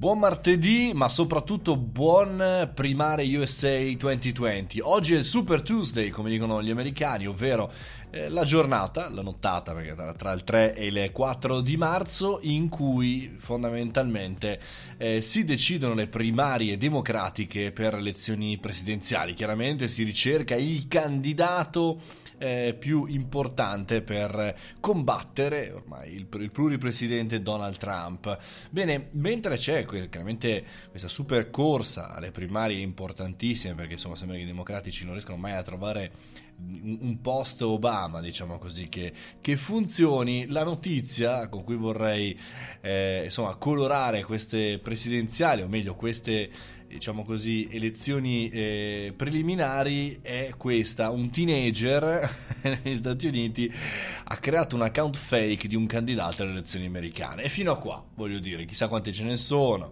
Buon martedì, ma soprattutto buon primare USA 2020. Oggi è il Super Tuesday, come dicono gli americani, ovvero eh, la giornata, la nottata, perché tra il 3 e le 4 di marzo, in cui fondamentalmente eh, si decidono le primarie democratiche per elezioni presidenziali. Chiaramente si ricerca il candidato eh, più importante per combattere ormai il, il pluripresidente Donald Trump. Bene, mentre c'è chiaramente questa super corsa alle primarie importantissime, perché insomma sembra che i democratici non riescano mai a trovare un post Obama, diciamo così, che, che, funzioni. La notizia con cui vorrei eh, insomma colorare queste presidenziali, o meglio queste diciamo così, elezioni eh, preliminari è questa. Un teenager negli Stati Uniti ha creato un account fake di un candidato alle elezioni americane. E fino a qua, voglio dire, chissà quante ce ne sono,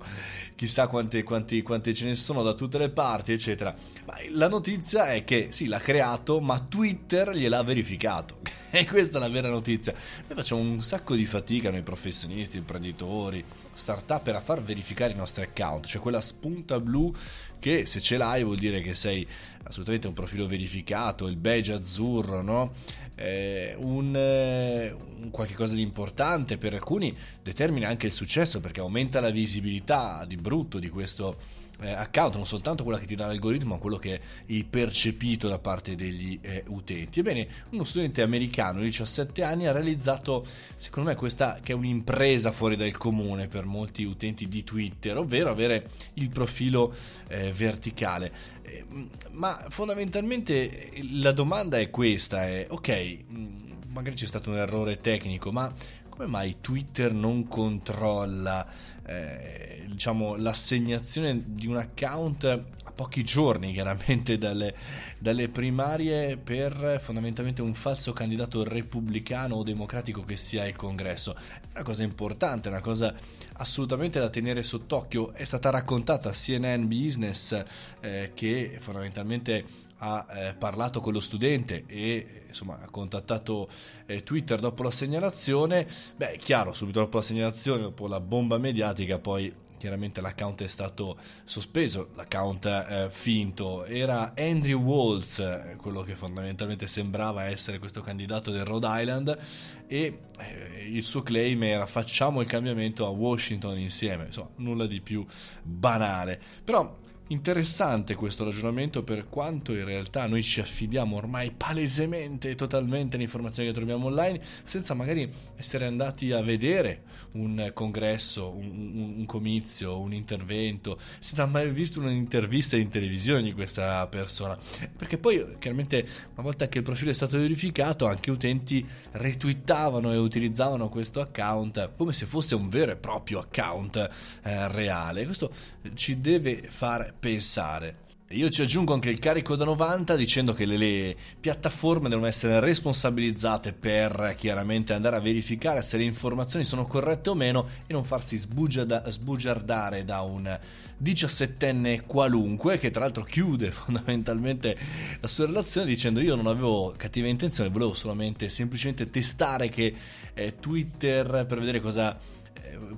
chissà quante, quante, quante ce ne sono da tutte le parti, eccetera. Ma la notizia è che sì, l'ha creato, ma Twitter gliel'ha verificato. e questa è la vera notizia. Noi facciamo un sacco di fatica, noi professionisti, imprenditori startup a far verificare i nostri account, cioè quella spunta blu che se ce l'hai vuol dire che sei assolutamente un profilo verificato, il badge azzurro, no? eh, un, eh, un qualche cosa di importante per alcuni determina anche il successo perché aumenta la visibilità di brutto di questo eh, account, non soltanto quella che ti dà l'algoritmo, ma quello che è il percepito da parte degli eh, utenti. Ebbene, uno studente americano di 17 anni ha realizzato, secondo me, questa che è un'impresa fuori dal comune per molti utenti di Twitter, ovvero avere il profilo eh, verticale. Eh, ma fondamentalmente la domanda è questa: è, ok, mm, magari c'è stato un errore tecnico, ma come mai Twitter non controlla eh, diciamo, l'assegnazione di un account a pochi giorni chiaramente dalle, dalle, primarie per fondamentalmente un falso candidato repubblicano o democratico che sia il congresso. È una cosa importante, una cosa assolutamente da tenere sott'occhio. È stata raccontata CNN Business eh, che fondamentalmente ha eh, parlato con lo studente e insomma ha contattato eh, Twitter dopo la segnalazione, beh, chiaro, subito dopo la segnalazione, dopo la bomba mediatica, poi chiaramente l'account è stato sospeso, l'account eh, finto, era Andrew Waltz, eh, quello che fondamentalmente sembrava essere questo candidato del Rhode Island e eh, il suo claim era facciamo il cambiamento a Washington insieme, insomma nulla di più banale, però Interessante questo ragionamento per quanto in realtà noi ci affidiamo ormai palesemente e totalmente alle informazioni che troviamo online senza magari essere andati a vedere un congresso, un, un, comizio, un intervento, senza mai visto un'intervista in televisione di questa persona. Perché poi chiaramente una volta che il profilo è stato verificato anche utenti retweetavano e utilizzavano questo account come se fosse un vero e proprio account eh, reale. Questo ci deve far pensare. Io ci aggiungo anche il carico da 90 dicendo che le, le, piattaforme devono essere responsabilizzate per chiaramente andare a verificare se le informazioni sono corrette o meno e non farsi sbugiarda, sbugiardare da un 17enne qualunque che tra l'altro chiude fondamentalmente la sua relazione dicendo io non avevo cattiva intenzione, volevo solamente semplicemente testare che eh, Twitter per vedere cosa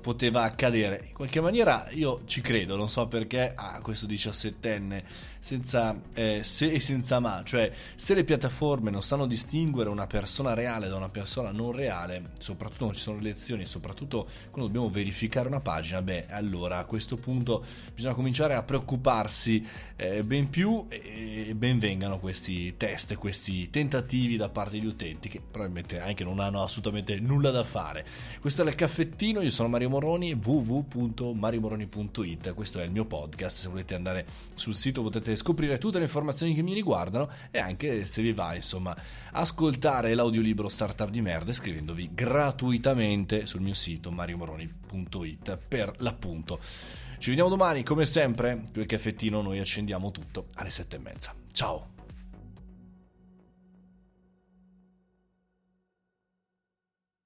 poteva accadere. In qualche maniera io ci credo, non so perché a ah, questo 17enne senza eh, se e senza ma, cioè se le piattaforme non sanno distinguere una persona reale da una persona non reale, soprattutto quando ci sono le lezioni, soprattutto quando dobbiamo verificare una pagina, beh, allora a questo punto bisogna cominciare a preoccuparsi eh, ben più e ben vengano questi test, questi tentativi da parte degli utenti che probabilmente anche non hanno assolutamente nulla da fare. Questo è il caffettino, io sono Mario Moroni, www.mariomoroni.it, questo è il mio podcast, se volete andare sul sito potete scoprire tutte le informazioni che mi riguardano e anche se vi va insomma ascoltare l'audiolibro Startup di merda scrivendovi gratuitamente sul mio sito mariomoroni.it per l'appunto. Ci vediamo domani come sempre, qui il caffettino noi accendiamo tutto alle sette e mezza. Ciao!